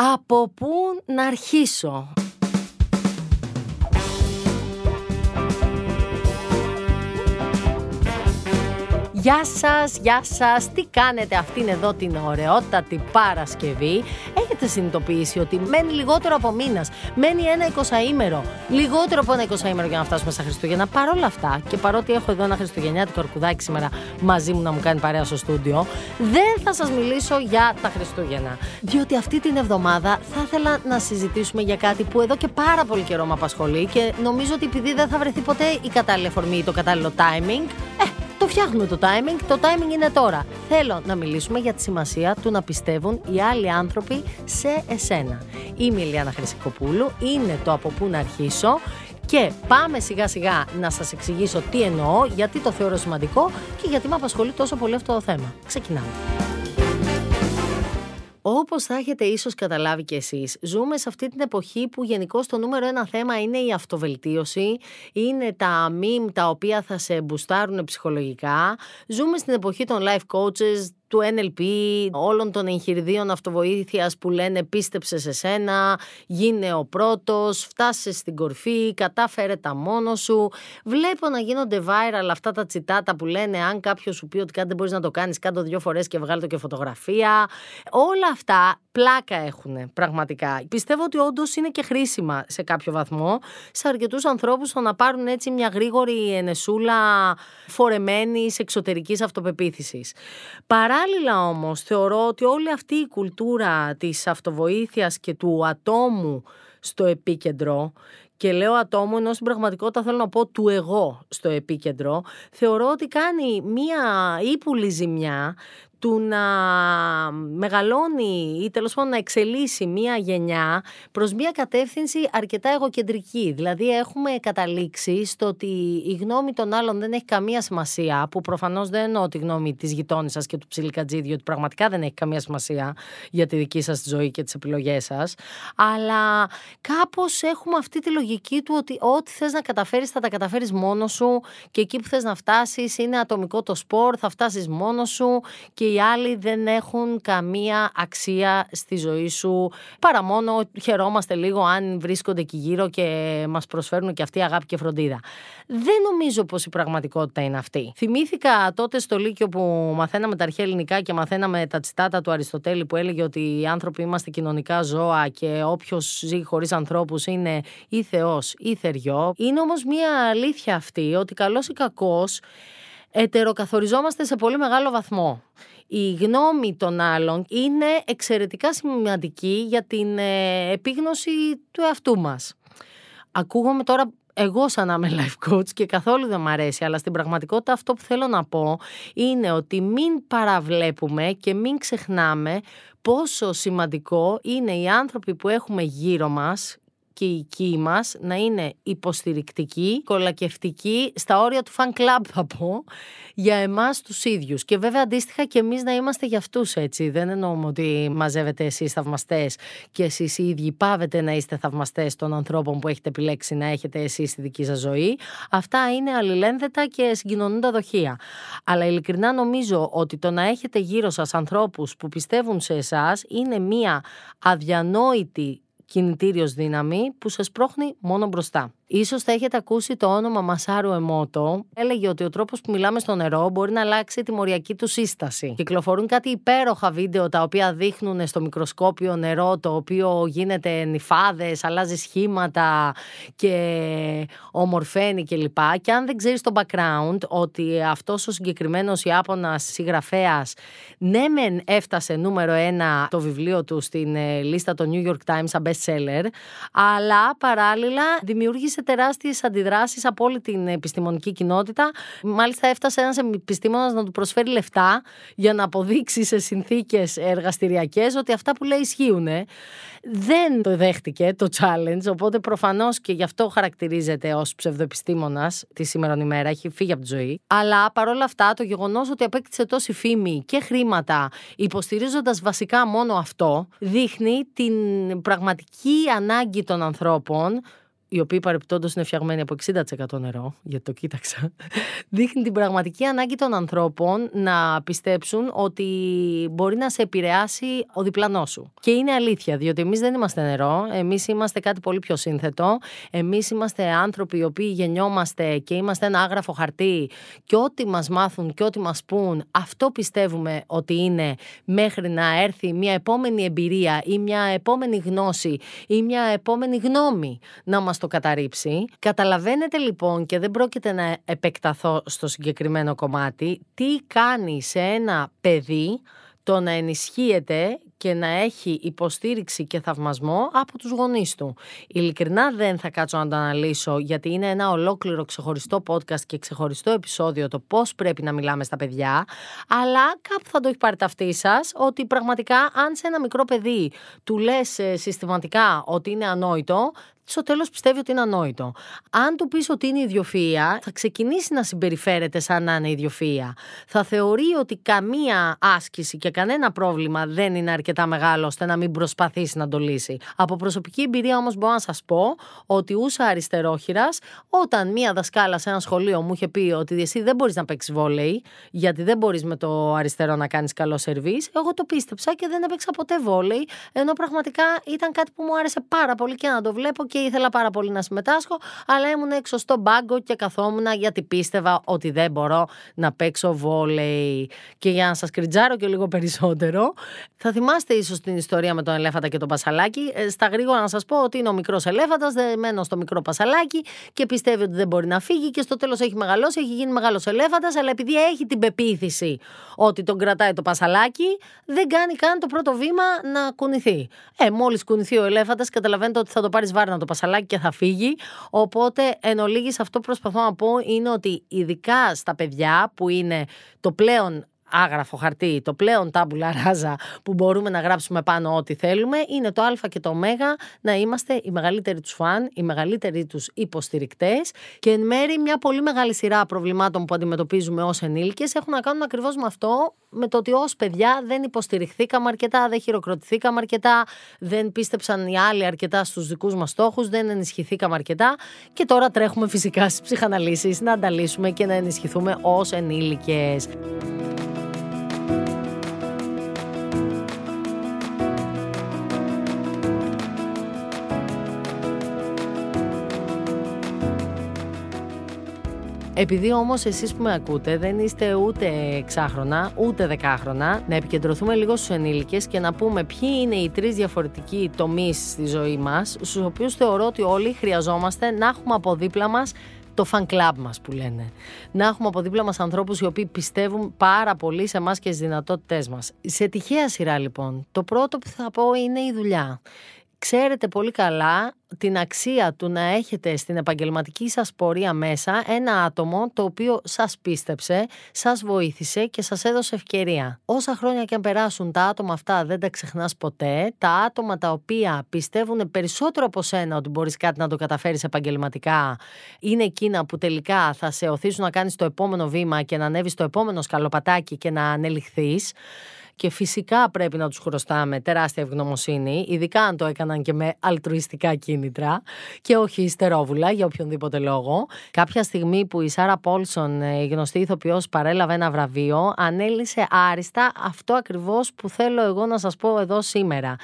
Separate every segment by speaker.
Speaker 1: Από πού να αρχίσω; Γεια σας, γεια σας, τι κάνετε αυτήν εδώ την ωραιότατη Παρασκευή; Έχετε συνειδητοποιήσει ότι μένει λιγότερο από μήνας, μένει ένα εικοσαήμερο. Λιγότερο από ένα εικοσαήμερο για να φτάσουμε στα Χριστούγεννα. Παρ' όλα αυτά και παρότι έχω εδώ ένα Χριστουγεννιάτικο αρκουδάκι σήμερα μαζί μου να μου κάνει παρέα στο στούντιο Δεν θα σας μιλήσω για τα Χριστούγεννα. Διότι αυτή την εβδομάδα θα ήθελα να συζητήσουμε για κάτι που εδώ και πάρα πολύ καιρό με απασχολεί Και νομίζω ότι επειδή δεν θα βρεθεί ποτέ η κατάλληλη αφορμή ή το κατάλληλο timing ε, το φτιάχνουμε το timing, το timing είναι τώρα. Θέλω να μιλήσουμε για τη σημασία του να πιστεύουν οι άλλοι άνθρωποι σε εσένα. Είμαι η Ηλιάνα Χρυσικοπούλου, είναι το από πού να αρχίσω και πάμε σιγά σιγά να σας εξηγήσω τι εννοώ, γιατί το θεωρώ σημαντικό και γιατί με απασχολεί τόσο πολύ αυτό το θέμα. Ξεκινάμε. Όπως θα έχετε ίσως καταλάβει κι εσείς, ζούμε σε αυτή την εποχή που γενικώς το νούμερο ένα θέμα είναι η αυτοβελτίωση, είναι τα meme τα οποία θα σε μπουστάρουν ψυχολογικά. Ζούμε στην εποχή των life coaches, του NLP, όλων των εγχειριδίων αυτοβοήθειας που λένε πίστεψε σε σένα, γίνε ο πρώτος, φτάσε στην κορφή, κατάφερε τα μόνο σου. Βλέπω να γίνονται viral αυτά τα τσιτάτα που λένε αν κάποιος σου πει ότι κάτι δεν μπορείς να το κάνεις, κάτω δύο φορές και βγάλει το και φωτογραφία. Όλα αυτά πλάκα έχουν πραγματικά. Πιστεύω ότι όντως είναι και χρήσιμα σε κάποιο βαθμό σε αρκετούς ανθρώπους το να πάρουν έτσι μια γρήγορη ενεσούλα φορεμένη εξωτερικής αυτοπεποίθησης. Παράλληλα όμως, θεωρώ ότι όλη αυτή η κουλτούρα της αυτοβοήθειας και του ατόμου στο επίκεντρο και λέω ατόμου ενώ στην πραγματικότητα θέλω να πω του εγώ στο επίκεντρο, θεωρώ ότι κάνει μία ύπουλη ζημιά του να μεγαλώνει ή τέλος πάντων να εξελίσσει μία γενιά προς μία κατεύθυνση αρκετά εγωκεντρική. Δηλαδή έχουμε καταλήξει στο ότι η γνώμη των άλλων δεν έχει καμία σημασία, που προφανώς δεν εννοώ τη γνώμη της γειτόνης και του ψιλικατζίδι, ότι πραγματικά δεν έχει καμία σημασία για τη δική σας ζωή και τις επιλογές σας, αλλά κάπως έχουμε αυτή τη λογική του ότι ό,τι θες να καταφέρεις θα τα καταφέρεις μόνος σου και εκεί που θες να φτάσεις είναι ατομικό το σπορ, θα φτάσεις μόνος σου και οι άλλοι δεν έχουν καμία αξία στη ζωή σου παρά μόνο χαιρόμαστε λίγο αν βρίσκονται εκεί γύρω και μας προσφέρουν και αυτή αγάπη και φροντίδα. Δεν νομίζω πως η πραγματικότητα είναι αυτή. Θυμήθηκα τότε στο Λύκειο που μαθαίναμε τα αρχαία ελληνικά και μαθαίναμε τα τσιτάτα του Αριστοτέλη που έλεγε ότι οι άνθρωποι είμαστε κοινωνικά ζώα και όποιος ζει χωρίς ανθρώπους είναι ή θεός ή θεριό. Είναι όμως μια αλήθεια αυτή ότι καλός ή κακός ετεροκαθοριζόμαστε σε πολύ μεγάλο βαθμό η γνώμη των άλλων είναι εξαιρετικά σημαντική για την ε, επίγνωση του εαυτού μας. Ακούγομαι τώρα εγώ σαν να είμαι life coach και καθόλου δεν μου αρέσει, αλλά στην πραγματικότητα αυτό που θέλω να πω είναι ότι μην παραβλέπουμε και μην ξεχνάμε πόσο σημαντικό είναι οι άνθρωποι που έχουμε γύρω μας και η οικοί μας να είναι υποστηρικτική, κολακευτική, στα όρια του fan club θα πω, για εμάς τους ίδιους. Και βέβαια αντίστοιχα και εμείς να είμαστε για αυτούς έτσι. Δεν εννοούμε ότι μαζεύετε εσείς θαυμαστές και εσείς οι ίδιοι πάβετε να είστε θαυμαστές των ανθρώπων που έχετε επιλέξει να έχετε εσείς στη δική σας ζωή. Αυτά είναι αλληλένδετα και συγκοινωνούντα δοχεία. Αλλά ειλικρινά νομίζω ότι το να έχετε γύρω σας ανθρώπους που πιστεύουν σε εσάς είναι μία αδιανόητη κινητήριος δύναμη που σε σπρώχνει μόνο μπροστά. Ίσως θα έχετε ακούσει το όνομα Μασάρου Εμότο. Έλεγε ότι ο τρόπος που μιλάμε στο νερό μπορεί να αλλάξει τη μοριακή του σύσταση. Κυκλοφορούν κάτι υπέροχα βίντεο τα οποία δείχνουν στο μικροσκόπιο νερό το οποίο γίνεται νυφάδες, αλλάζει σχήματα και ομορφαίνει κλπ. Και, και αν δεν ξέρεις το background ότι αυτός ο συγκεκριμένος Ιάπωνας συγγραφέας ναι μεν έφτασε νούμερο ένα το βιβλίο του στην ε, λίστα των New York Times σαν best seller αλλά παράλληλα δημιούργησε σε τεράστιες αντιδράσεις από όλη την επιστημονική κοινότητα. Μάλιστα, έφτασε ένας επιστήμονας να του προσφέρει λεφτά για να αποδείξει σε συνθήκες εργαστηριακές ότι αυτά που λέει ισχύουν. Δεν το δέχτηκε το challenge, οπότε προφανώς και γι' αυτό χαρακτηρίζεται ως ψευδοεπιστήμονας τη σήμερα ημέρα. Έχει φύγει από τη ζωή. Αλλά παρόλα αυτά, το γεγονός ότι απέκτησε τόση φήμη και χρήματα, υποστηρίζοντας βασικά μόνο αυτό, δείχνει την πραγματική ανάγκη των ανθρώπων οι οποίοι παρεπτόντως είναι φτιαγμένοι από 60% νερό, γιατί το κοίταξα, δείχνει την πραγματική ανάγκη των ανθρώπων να πιστέψουν ότι μπορεί να σε επηρεάσει ο διπλανός σου. Και είναι αλήθεια, διότι εμείς δεν είμαστε νερό, εμείς είμαστε κάτι πολύ πιο σύνθετο, εμείς είμαστε άνθρωποι οι οποίοι γεννιόμαστε και είμαστε ένα άγραφο χαρτί και ό,τι μας μάθουν και ό,τι μας πούν, αυτό πιστεύουμε ότι είναι μέχρι να έρθει μια επόμενη εμπειρία ή μια επόμενη γνώση ή μια επόμενη γνώμη να μας το καταρρύψει. Καταλαβαίνετε λοιπόν και δεν πρόκειται να επεκταθώ στο συγκεκριμένο κομμάτι τι κάνει σε ένα παιδί το να ενισχύεται και να έχει υποστήριξη και θαυμασμό από τους γονείς του. Ειλικρινά δεν θα κάτσω να το αναλύσω γιατί είναι ένα ολόκληρο ξεχωριστό podcast και ξεχωριστό επεισόδιο το πώς πρέπει να μιλάμε στα παιδιά αλλά κάπου θα το έχει πάρει ταυτή σας ότι πραγματικά αν σε ένα μικρό παιδί του λες ε, συστηματικά ότι είναι ανόητο στο τέλος πιστεύει ότι είναι ανόητο. Αν του πεις ότι είναι ιδιοφυα, θα ξεκινήσει να συμπεριφέρεται σαν να είναι ιδιοφυα. Θα θεωρεί ότι καμία άσκηση και κανένα πρόβλημα δεν είναι αρκετά μεγάλο ώστε να μην προσπαθήσει να το λύσει. Από προσωπική εμπειρία όμως μπορώ να σας πω ότι ούσα αριστερόχειρας, όταν μία δασκάλα σε ένα σχολείο μου είχε πει ότι εσύ δεν μπορείς να παίξεις βόλεϊ, γιατί δεν μπορείς με το αριστερό να κάνεις καλό σερβίς, εγώ το πίστεψα και δεν έπαιξα ποτέ βόλεϊ, ενώ πραγματικά ήταν κάτι που μου άρεσε πάρα πολύ και να το βλέπω και ήθελα πάρα πολύ να συμμετάσχω, αλλά ήμουν έξω στον μπάγκο και καθόμουν γιατί πίστευα ότι δεν μπορώ να παίξω βόλεϊ. Και για να σας κριτζάρω και λίγο περισσότερο, θα θυμάστε ίσως την ιστορία με τον ελέφαντα και τον πασαλάκι. Ε, στα γρήγορα να σας πω ότι είναι ο μικρός ελέφαντας, δεμένο στο μικρό πασαλάκι και πιστεύει ότι δεν μπορεί να φύγει και στο τέλος έχει μεγαλώσει, έχει γίνει μεγάλος ελέφαντας, αλλά επειδή έχει την πεποίθηση ότι τον κρατάει το πασαλάκι, δεν κάνει καν το πρώτο βήμα να κουνηθεί. Ε, μόλις κουνηθεί ο ελέφαντας, καταλαβαίνετε ότι θα το πάρεις βάρνα το πασαλάκι και θα φύγει. Οπότε, εν ολίγης, αυτό που προσπαθώ να πω είναι ότι ειδικά στα παιδιά που είναι το πλέον άγραφο χαρτί, το πλέον τάμπουλα ράζα που μπορούμε να γράψουμε πάνω ό,τι θέλουμε, είναι το α και το ω να είμαστε οι μεγαλύτεροι τους φαν, οι μεγαλύτεροι τους υποστηρικτές και εν μέρη μια πολύ μεγάλη σειρά προβλημάτων που αντιμετωπίζουμε ως ενήλικες έχουν να κάνουν ακριβώς με αυτό, με το ότι ως παιδιά δεν υποστηριχθήκαμε αρκετά, δεν χειροκροτηθήκαμε αρκετά, δεν πίστεψαν οι άλλοι αρκετά στους δικούς μας στόχους, δεν ενισχυθήκαμε αρκετά και τώρα τρέχουμε φυσικά στις ψυχαναλύσεις να ανταλύσουμε και να ενισχυθούμε ως ενήλικες. Επειδή όμως εσείς που με ακούτε δεν είστε ούτε εξάχρονα ούτε δεκάχρονα, να επικεντρωθούμε λίγο στους ενήλικες και να πούμε ποιοι είναι οι τρεις διαφορετικοί τομείς στη ζωή μας, στους οποίους θεωρώ ότι όλοι χρειαζόμαστε να έχουμε από δίπλα μας το fan club μας που λένε. Να έχουμε από δίπλα μας ανθρώπους οι οποίοι πιστεύουν πάρα πολύ σε εμάς και στις δυνατότητές μας. Σε τυχαία σειρά λοιπόν, το πρώτο που θα πω είναι η δουλειά ξέρετε πολύ καλά την αξία του να έχετε στην επαγγελματική σας πορεία μέσα ένα άτομο το οποίο σας πίστεψε, σας βοήθησε και σας έδωσε ευκαιρία. Όσα χρόνια και αν περάσουν τα άτομα αυτά δεν τα ξεχνάς ποτέ, τα άτομα τα οποία πιστεύουν περισσότερο από σένα ότι μπορείς κάτι να το καταφέρεις επαγγελματικά είναι εκείνα που τελικά θα σε οθήσουν να κάνεις το επόμενο βήμα και να ανέβεις το επόμενο σκαλοπατάκι και να ανελιχθείς και φυσικά πρέπει να τους χρωστάμε τεράστια ευγνωμοσύνη, ειδικά αν το έκαναν και με αλτρουιστικά κίνητρα και όχι ιστερόβουλα για οποιονδήποτε λόγο. Κάποια στιγμή που η Σάρα Πόλσον, η γνωστή ηθοποιός, παρέλαβε ένα βραβείο, ανέλησε άριστα αυτό ακριβώς που θέλω εγώ να σας πω εδώ σήμερα.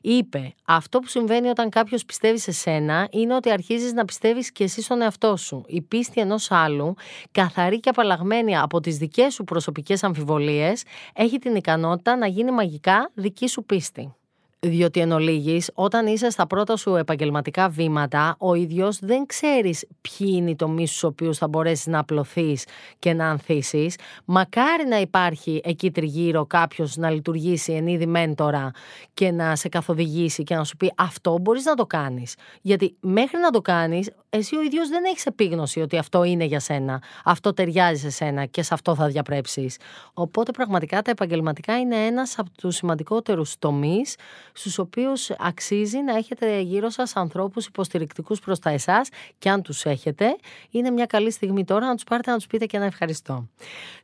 Speaker 1: Είπε, αυτό που συμβαίνει όταν κάποιος πιστεύει σε σένα είναι ότι αρχίζεις να πιστεύεις και εσύ στον εαυτό σου. Η πίστη ενός άλλου, καθαρή και απαλλαγμένη από τις δικές σου προσωπικές αμφιβολίες, έχει την ικανότητα να γίνει μαγικά δική σου πίστη. Διότι εν ολίγης, όταν είσαι στα πρώτα σου επαγγελματικά βήματα, ο ίδιος δεν ξέρεις ποιοι είναι οι τομείς στους οποίους θα μπορέσεις να απλωθείς και να ανθίσεις. Μακάρι να υπάρχει εκεί τριγύρω κάποιος να λειτουργήσει εν είδη μέντορα και να σε καθοδηγήσει και να σου πει αυτό μπορείς να το κάνεις. Γιατί μέχρι να το κάνεις, εσύ ο ίδιος δεν έχεις επίγνωση ότι αυτό είναι για σένα, αυτό ταιριάζει σε σένα και σε αυτό θα διαπρέψεις. Οπότε πραγματικά τα επαγγελματικά είναι ένας από τους σημαντικότερους τομείς στους οποίους αξίζει να έχετε γύρω σας ανθρώπους υποστηρικτικούς προς τα εσάς και αν τους έχετε είναι μια καλή στιγμή τώρα να τους πάρετε να τους πείτε και ένα ευχαριστώ.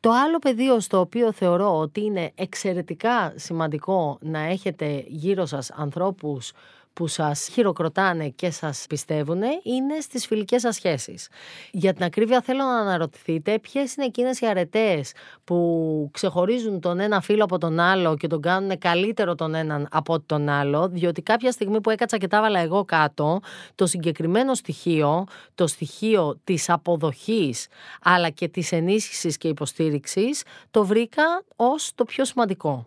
Speaker 1: Το άλλο πεδίο στο οποίο θεωρώ ότι είναι εξαιρετικά σημαντικό να έχετε γύρω σας ανθρώπους που σας χειροκροτάνε και σας πιστεύουν είναι στις φιλικές σας σχέσεις. Για την ακρίβεια θέλω να αναρωτηθείτε ποιες είναι εκείνες οι αρετές που ξεχωρίζουν τον ένα φίλο από τον άλλο και τον κάνουν καλύτερο τον έναν από τον άλλο, διότι κάποια στιγμή που έκατσα και τα έβαλα εγώ κάτω, το συγκεκριμένο στοιχείο, το στοιχείο της αποδοχής αλλά και της ενίσχυσης και υποστήριξης, το βρήκα ως το πιο σημαντικό.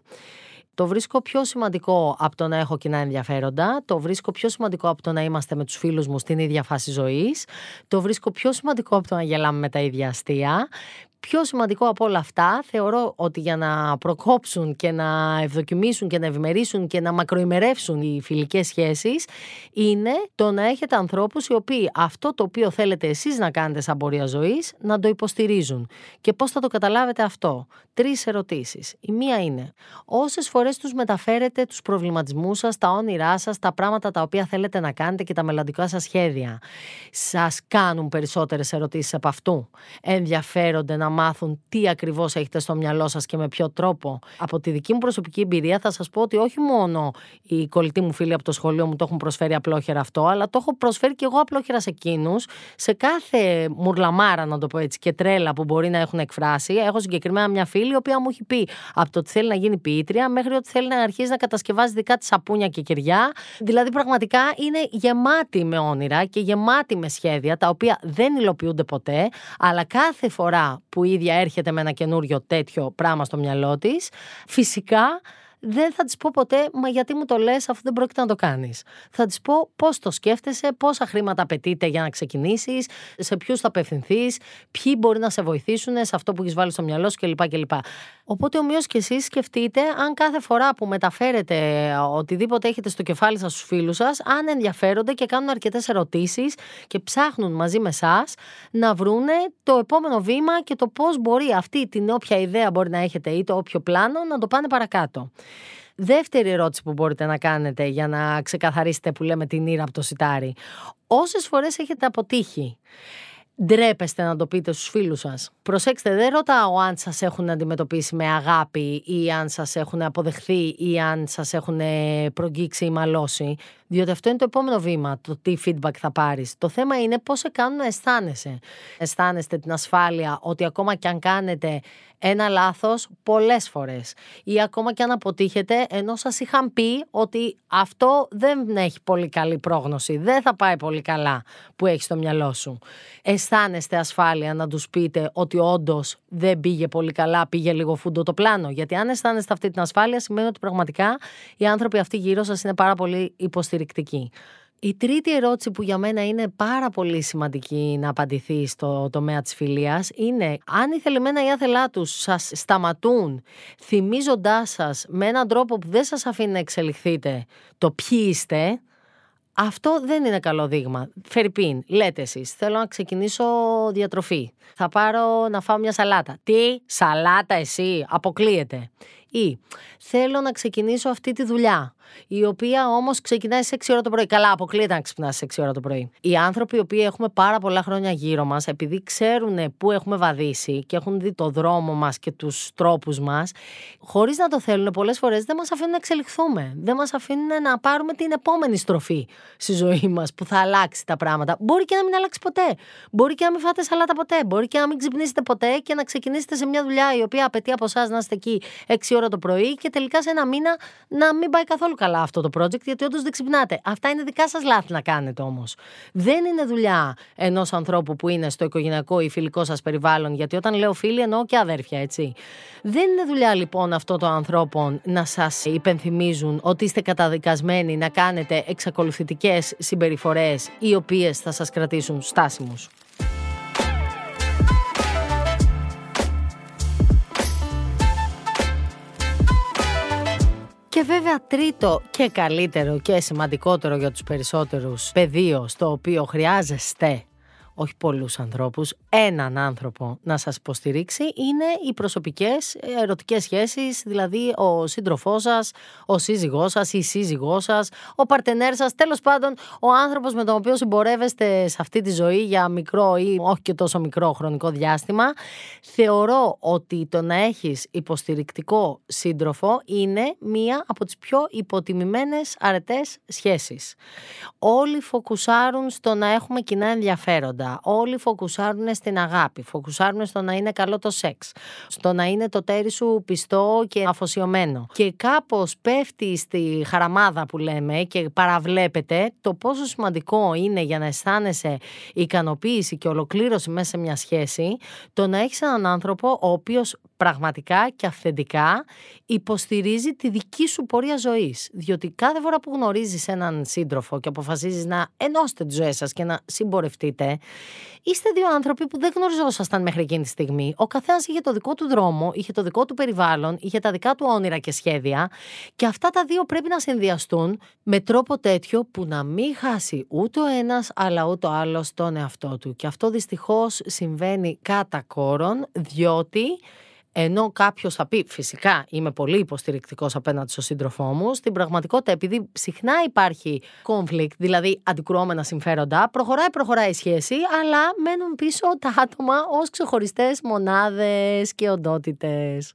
Speaker 1: Το βρίσκω πιο σημαντικό από το να έχω κοινά ενδιαφέροντα. Το βρίσκω πιο σημαντικό από το να είμαστε με τους φίλους μου στην ίδια φάση ζωής. Το βρίσκω πιο σημαντικό από το να γελάμε με τα ίδια αστεία. Πιο σημαντικό από όλα αυτά, θεωρώ ότι για να προκόψουν και να ευδοκιμήσουν και να ευημερήσουν και να μακροημερεύσουν οι φιλικές σχέσεις είναι το να έχετε ανθρώπους οι οποίοι αυτό το οποίο θέλετε εσείς να κάνετε σαν πορεία ζωής να το υποστηρίζουν. Και πώς θα το καταλάβετε αυτό; Τρεις ερωτήσεις. Η μία είναι όσες φορές τους μεταφέρετε τους προβληματισμούς σας, τα όνειρά σας, τα πράγματα τα οποία θέλετε να κάνετε και τα μελλοντικά σας σχέδια; Σας κάνουν περισσότερες ερωτήσεις από αυτού; Ενδιαφέρονται να μάθουν τι ακριβώς έχετε στο μυαλό σας και με ποιο τρόπο. Από τη δική μου προσωπική εμπειρία θα σας πω ότι όχι μόνο οι κολλητοί μου φίλοι από το σχολείο μου το έχουν προσφέρει απλόχερα αυτό, αλλά το έχω προσφέρει και εγώ απλόχερα σε εκείνους. Σε κάθε μουρλαμάρα, να το πω έτσι, και τρέλα που μπορεί να έχουν εκφράσει. Έχω συγκεκριμένα μια φίλη, η οποία μου έχει πει από το ότι θέλει να γίνει ποιήτρια μέχρι ότι θέλει να αρχίσει να κατασκευάζει δικά της σαπούνια και κεριά. Δηλαδή, πραγματικά είναι γεμάτη με όνειρα και γεμάτη με σχέδια, τα οποία δεν υλοποιούνται ποτέ, αλλά κάθε φορά που που η ίδια έρχεται με ένα καινούριο τέτοιο πράγμα στο μυαλό της, φυσικά δεν θα της πω ποτέ, μα γιατί μου το λες, αφού δεν πρόκειται να το κάνεις. Θα της πω πώς το σκέφτεσαι, πόσα χρήματα απαιτείται για να ξεκινήσεις, σε ποιους θα απευθυνθείς, ποιοι μπορεί να σε βοηθήσουν σε αυτό που έχεις βάλει στο μυαλό σου κλπ. κλπ. Οπότε ομοίως και εσείς σκεφτείτε αν κάθε φορά που μεταφέρετε οτιδήποτε έχετε στο κεφάλι σας στους φίλους σας, αν ενδιαφέρονται και κάνουν αρκετές ερωτήσεις και ψάχνουν μαζί με εσάς να βρούνε το επόμενο βήμα και το πώς μπορεί αυτή την όποια ιδέα μπορεί να έχετε ή το όποιο πλάνο να το πάνε παρακάτω. Δεύτερη ερώτηση που μπορείτε να κάνετε για να ξεκαθαρίσετε που λέμε την ήρα από το σιτάρι. Όσες φορές έχετε αποτύχει ντρέπεστε να το πείτε στους φίλους σας; Προσέξτε, δεν ρωτάω αν σας έχουν αντιμετωπίσει με αγάπη ή αν σας έχουν αποδεχθεί ή αν σας έχουν προγγίξει ή μαλώσει. Διότι αυτό είναι το επόμενο βήμα, το τι feedback θα πάρεις. Το θέμα είναι πώς σε κάνουν να αισθάνεσαι. Αισθάνεστε την ασφάλεια ότι ακόμα και αν κάνετε ένα λάθος πολλές φορές ή ακόμα και αν αποτύχετε ενώ σας είχαν πει ότι αυτό δεν έχει πολύ καλή πρόγνωση, δεν θα πάει πολύ καλά που έχει στο μυαλό σου. Αισθάνεστε ασφάλεια να τους πείτε ότι όντως δεν πήγε πολύ καλά, πήγε λίγο φούντο το πλάνο. Γιατί αν αισθάνεστε αυτή την ασφάλεια σημαίνει ότι πραγματικά οι άνθρωποι αυτοί γύρω σας είναι πάρα πολύ υποστηρικτικοί. Η τρίτη ερώτηση που για μένα είναι πάρα πολύ σημαντική να απαντηθεί στο τομέα της φιλίας είναι αν η θελημένα ή άθελά τους σας σταματούν θυμίζοντάς σας με έναν τρόπο που δεν σας αφήνει να εξελιχθείτε το ποιοι είστε, αυτό δεν είναι καλό δείγμα. Φερρυπίν, λέτε εσείς, θέλω να ξεκινήσω διατροφή. Θα πάρω να φάω μια σαλάτα. Τι, σαλάτα εσύ, αποκλείεται. Ή θέλω να ξεκινήσω αυτή τη δουλειά η οποία όμως ξεκινάει σε 6 ώρα το πρωί. Καλά, αποκλείεται να ξυπνάς σε 6 ώρα το πρωί. Οι άνθρωποι οι οποίοι έχουμε πάρα πολλά χρόνια γύρω μας, επειδή ξέρουν πού έχουμε βαδίσει και έχουν δει το δρόμο μας και τους τρόπους μας, χωρίς να το θέλουν, πολλές φορές δεν μας αφήνουν να εξελιχθούμε. Δεν μας αφήνουν να πάρουμε την επόμενη στροφή στη ζωή μας που θα αλλάξει τα πράγματα. Μπορεί και να μην αλλάξει ποτέ. Μπορεί και να μην φάτε σαλάτα ποτέ. Μπορεί και να μην ξυπνήσετε ποτέ και να ξεκινήσετε σε μια δουλειά η οποία απαιτεί από εσάς να είστε εκεί 6 ώρα το πρωί και τελικά σε ένα μήνα να μην πάει καθόλου καλά αυτό το project, γιατί όντως δεν ξυπνάτε. Αυτά είναι δικά σας λάθη να κάνετε όμως. Δεν είναι δουλειά ενός ανθρώπου που είναι στο οικογενειακό ή φιλικό σας περιβάλλον, γιατί όταν λέω φίλοι εννοώ και αδέρφια, έτσι. Δεν είναι δουλειά λοιπόν αυτών των ανθρώπων να σας υπενθυμίζουν ότι είστε καταδικασμένοι να κάνετε εξακολουθητικές συμπεριφορές οι οποίες θα σας κρατήσουν στάσιμους. Βέβαια τρίτο και καλύτερο και σημαντικότερο για τους περισσότερους πεδίο στο οποίο χρειάζεστε όχι πολλούς ανθρώπους, έναν άνθρωπο να σας υποστηρίξει είναι οι προσωπικές ερωτικές σχέσεις, δηλαδή ο σύντροφός σας, ο σύζυγός σας, η σύζυγός σας, ο παρτενέρ σας, τέλος πάντων ο άνθρωπος με τον οποίο συμπορεύεστε σε αυτή τη ζωή για μικρό ή όχι και τόσο μικρό χρονικό διάστημα. Θεωρώ ότι το να έχεις υποστηρικτικό σύντροφο είναι μία από τις πιο υποτιμημένες αρετές σχέσεις. Όλοι φοκουσάρουν στο να έχουμε κοινά ενδιαφέροντα. Όλοι φοκουσάρουν στην αγάπη. Φοκουσάρουν στο να είναι καλό το σεξ. Στο να είναι το τέρι σου πιστό και αφοσιωμένο. Και κάπως πέφτει στη χαραμάδα που λέμε και παραβλέπετε το πόσο σημαντικό είναι για να αισθάνεσαι ικανοποίηση και ολοκλήρωση μέσα σε μια σχέση το να έχεις έναν άνθρωπο ο οποίος πραγματικά και αυθεντικά υποστηρίζει τη δική σου πορεία ζωής. Διότι κάθε φορά που γνωρίζεις έναν σύντροφο και αποφασίζεις να ενώσετε τη ζωή σας και να συμπορευτείτε, είστε δύο άνθρωποι που δεν γνωριζόσασταν μέχρι εκείνη τη στιγμή. Ο καθένας είχε το δικό του δρόμο, είχε το δικό του περιβάλλον, είχε τα δικά του όνειρα και σχέδια. Και αυτά τα δύο πρέπει να συνδυαστούν με τρόπο τέτοιο που να μην χάσει ούτε ο ένας αλλά ούτε ο άλλος τον εαυτό του. Και αυτό δυστυχώς συμβαίνει κατά κόρον, διότι ενώ κάποιος θα πει, φυσικά είμαι πολύ υποστηρικτικός απέναντι στον σύντροφό μου, στην πραγματικότητα, επειδή συχνά υπάρχει conflict, δηλαδή αντικρουόμενα συμφέροντα, προχωράει, προχωράει η σχέση, αλλά μένουν πίσω τα άτομα ως ξεχωριστές μονάδες και οντότητες.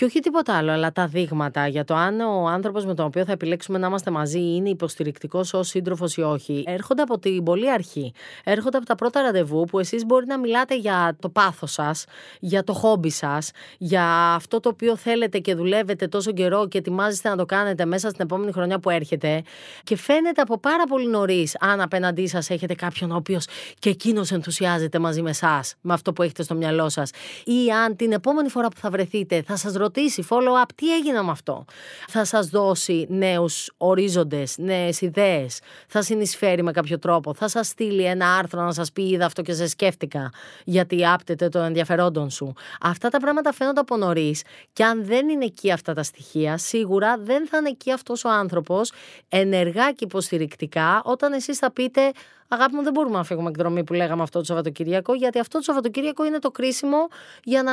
Speaker 1: Και όχι τίποτα άλλο, αλλά τα δείγματα για το αν ο άνθρωπος με τον οποίο θα επιλέξουμε να είμαστε μαζί είναι υποστηρικτικός ως σύντροφος ή όχι, έρχονται από την πολύ αρχή. Έρχονται από τα πρώτα ραντεβού που εσείς μπορεί να μιλάτε για το πάθος σας, για το χόμπι σας, για αυτό το οποίο θέλετε και δουλεύετε τόσο καιρό και ετοιμάζεστε να το κάνετε μέσα στην επόμενη χρονιά που έρχεται. Και φαίνεται από πάρα πολύ νωρίς αν απέναντί σας έχετε κάποιον ο οποίος και εκείνος ενθουσιάζεται μαζί με εσάς, με αυτό που έχετε στο μυαλό σας. Ή αν την επόμενη φορά που θα βρεθείτε θα σας ρωτήσετε ρωτήσει follow-up τι έγινε με αυτό; Θα σας δώσει νέους ορίζοντες, νέες ιδέες, θα συνεισφέρει με κάποιο τρόπο, θα σας στείλει ένα άρθρο να σας πει είδα αυτό και σε σκέφτηκα γιατί άπτεται το ενδιαφερόντων σου. Αυτά τα πράγματα φαίνονται από νωρίς και αν δεν είναι εκεί αυτά τα στοιχεία, σίγουρα δεν θα είναι εκεί αυτός ο άνθρωπος ενεργά και υποστηρικτικά όταν εσείς θα πείτε Αγάπη μου, δεν μπορούμε να φύγουμε εκδρομή που λέγαμε αυτό το Σαββατοκύριακο, γιατί αυτό το Σαββατοκύριακο είναι το κρίσιμο για να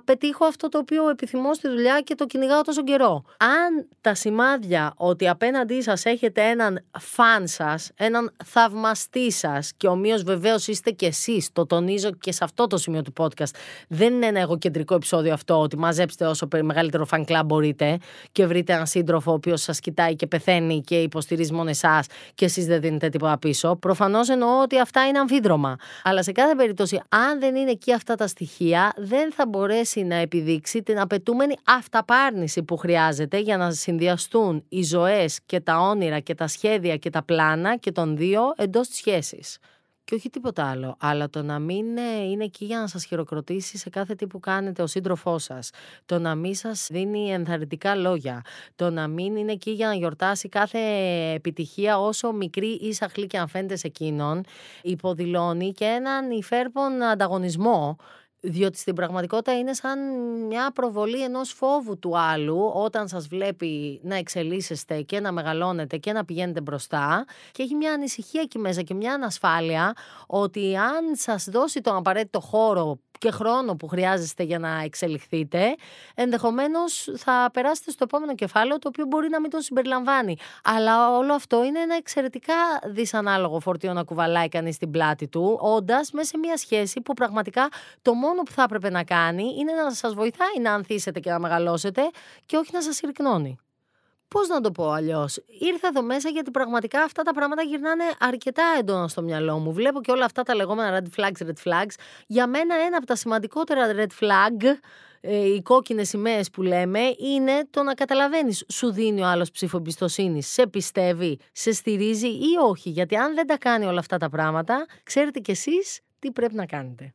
Speaker 1: πετύχω αυτό το οποίο επιθυμώ στη δουλειά και το κυνηγάω τόσο καιρό. Αν τα σημάδια ότι απέναντί σας έχετε έναν φαν σας, έναν θαυμαστή σας και ομοίω βεβαίως είστε κι εσείς, το τονίζω και σε αυτό το σημείο του podcast, δεν είναι ένα εγωκεντρικό επεισόδιο αυτό ότι μαζέψετε όσο μεγαλύτερο fan club μπορείτε και βρείτε έναν σύντροφο ο οποίος σας κοιτάει και πεθαίνει και υποστηρίζει μόνο εσάς και εσείς δεν δίνετε τίποτα πίσω. Προφανώς εννοώ ότι αυτά είναι αμφίδρομα. Αλλά σε κάθε περίπτωση, αν δεν είναι εκεί αυτά τα στοιχεία, δεν θα μπορέσει να επιδείξει την απαιτούμενη αυταπάρνηση που χρειάζεται για να συνδυαστούν οι ζωές και τα όνειρα και τα σχέδια και τα πλάνα και των δύο εντός της σχέσης και όχι τίποτα άλλο. Αλλά το να μην ε, είναι εκεί για να σας χειροκροτήσει σε κάθε τι που κάνετε ο σύντροφός σας. Το να μην σας δίνει ενθαρρυντικά λόγια. Το να μην είναι εκεί για να γιορτάσει κάθε επιτυχία όσο μικρή ή σαχλή και αν φαίνεται σε εκείνον. Υποδηλώνει και έναν υφέρπον ανταγωνισμό διότι στην πραγματικότητα είναι σαν μια προβολή ενός φόβου του άλλου όταν σας βλέπει να εξελίσσεστε και να μεγαλώνετε και να πηγαίνετε μπροστά. Και έχει μια ανησυχία εκεί μέσα και μια ανασφάλεια ότι αν σας δώσει τον απαραίτητο χώρο και χρόνο που χρειάζεστε για να εξελιχθείτε, ενδεχομένως θα περάσετε στο επόμενο κεφάλαιο, το οποίο μπορεί να μην τον συμπεριλαμβάνει. Αλλά όλο αυτό είναι ένα εξαιρετικά δυσανάλογο φορτίο να κουβαλάει κανείς στην πλάτη του, όντας μέσα σε μια σχέση που πραγματικά το μόνο που θα έπρεπε να κάνει είναι να σας βοηθάει να ανθίσετε και να μεγαλώσετε και όχι να σας συρρυκνώνει. Πώς να το πω αλλιώς; Ήρθα εδώ μέσα γιατί πραγματικά αυτά τα πράγματα γυρνάνε αρκετά έντονα στο μυαλό μου. Βλέπω και όλα αυτά τα λεγόμενα red flags, red flags. Για μένα ένα από τα σημαντικότερα red flag ε, οι κόκκινες σημαίες που λέμε είναι το να καταλαβαίνεις, σου δίνει ο άλλος ψήφο εμπιστοσύνη, σε πιστεύει, σε στηρίζει ή όχι; Γιατί αν δεν τα κάνει όλα αυτά τα πράγματα, ξέρετε κι εσείς τι πρέπει να κάνετε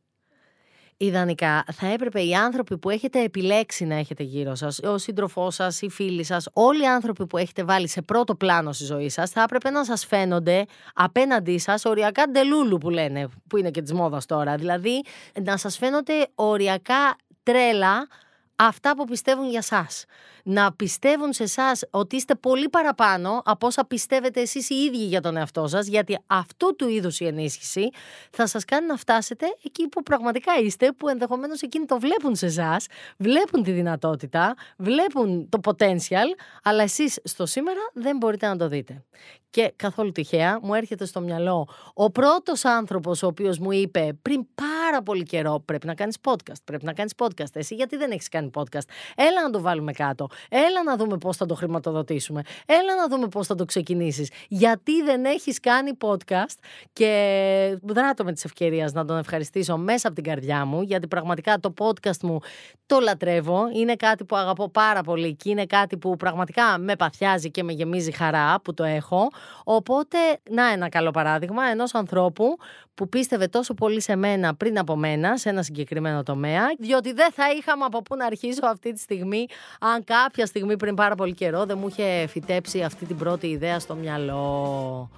Speaker 1: ιδανικά θα έπρεπε οι άνθρωποι που έχετε επιλέξει να έχετε γύρω σας, ο σύντροφός σας, οι φίλοι σας, όλοι οι άνθρωποι που έχετε βάλει σε πρώτο πλάνο στη ζωή σας, θα έπρεπε να σας φαίνονται απέναντί σας οριακά ντελούλου που λένε, που είναι και της μόδας τώρα. Δηλαδή να σας φαίνονται οριακά τρέλα αυτά που πιστεύουν για σας. Να πιστεύουν σε εσάς ότι είστε πολύ παραπάνω από όσα πιστεύετε εσείς οι ίδιοι για τον εαυτό σας, γιατί αυτού του είδους η ενίσχυση θα σας κάνει να φτάσετε εκεί που πραγματικά είστε, που ενδεχομένως εκείνοι το βλέπουν σε εσάς, βλέπουν τη δυνατότητα, βλέπουν το potential, αλλά εσείς στο σήμερα δεν μπορείτε να το δείτε. Και καθόλου τυχαία μου έρχεται στο μυαλό ο πρώτος άνθρωπος ο οποίος μου είπε πριν πάρα πολύ καιρό πρέπει να κάνεις podcast, πρέπει να κάνεις podcast. Εσύ γιατί δεν έχεις κάνει podcast; Έλα να το βάλουμε κάτω. Έλα να δούμε πώς θα το χρηματοδοτήσουμε. Έλα να δούμε πώς θα το ξεκινήσεις. Γιατί δεν έχεις κάνει podcast και δράτω με τις ευκαιρίες να τον ευχαριστήσω μέσα από την καρδιά μου γιατί πραγματικά το podcast μου το λατρεύω. Είναι κάτι που αγαπώ πάρα πολύ και είναι κάτι που πραγματικά με παθιάζει και με γεμίζει χαρά που το έχω. Οπότε, να ένα καλό παράδειγμα ενός ανθρώπου που πίστευε τόσο πολύ σε μένα πριν από μένα, σε ένα συγκεκριμένο τομέα, διότι δεν θα είχαμε από πού να αρχίσω αυτή τη στιγμή, αν κάποια στιγμή πριν πάρα πολύ καιρό δεν μου είχε φυτέψει αυτή την πρώτη ιδέα στο μυαλό.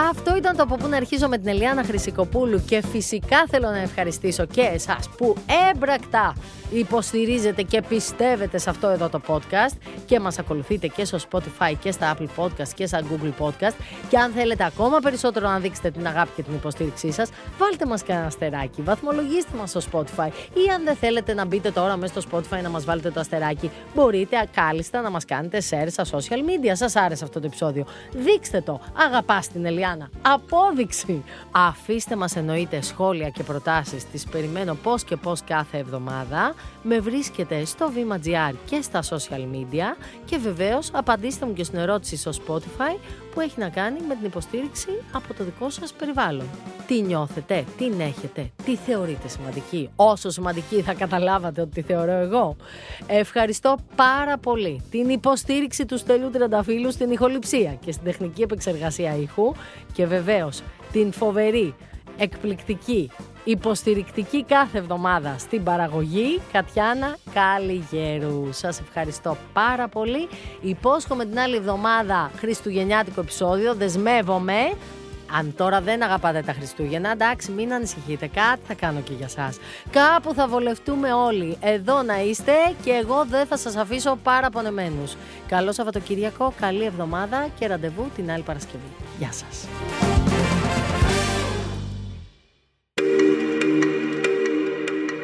Speaker 1: Αυτό ήταν το από πού να αρχίζω με την Ελιάνα Χρυσικοπούλου και φυσικά θέλω να ευχαριστήσω και εσάς που έμπρακτα υποστηρίζετε και πιστεύετε σε αυτό εδώ το podcast και μας ακολουθείτε και στο Spotify και στα Apple Podcast και στα Google Podcast και αν θέλετε ακόμα περισσότερο να δείξετε την αγάπη και την υποστήριξή σας βάλτε μας και ένα αστεράκι, βαθμολογήστε μας στο Spotify ή αν δεν θέλετε να μπείτε τώρα μέσα στο Spotify να μας βάλετε το αστεράκι μπορείτε ακάλιστα να μας κάνετε share στα social media. Σας άρεσε αυτό το επεισόδιο. Δείξτε το. Αγαπάς την Ελιάνα. Απόδειξη. Αφήστε μας εννοείται σχόλια και προτάσεις. Τις περιμένω πώς και πώς κάθε εβδομάδα με βρίσκετε στο Vima.gr και στα social media και βεβαίως απαντήστε μου και στην ερώτηση στο Spotify που έχει να κάνει με την υποστήριξη από το δικό σας περιβάλλον. Τι νιώθετε, τι έχετε, τι θεωρείτε σημαντική. Όσο σημαντική θα καταλάβατε ότι τη θεωρώ εγώ. Ευχαριστώ πάρα πολύ την υποστήριξη του Στέλιου Τρανταφύλου στην ηχοληψία και στην τεχνική επεξεργασία ήχου και βεβαίως την φοβερή, εκπληκτική, υποστηρικτική κάθε εβδομάδα στην παραγωγή Κατιάνα Καλιγέρου. Σας ευχαριστώ πάρα πολύ. Υπόσχομαι την άλλη εβδομάδα χριστουγεννιάτικο επεισόδιο. Δεσμεύομαι αν τώρα δεν αγαπάτε τα Χριστούγεννα, εντάξει, μην ανησυχείτε. Κάτι θα κάνω και για σας. Κάπου θα βολευτούμε όλοι. Εδώ να είστε και εγώ δεν θα σας αφήσω παραπονεμένους. Καλό Σαββατοκύριακο, καλή εβδομάδα και ραντεβού την άλλη Παρασκευή. Γεια σας.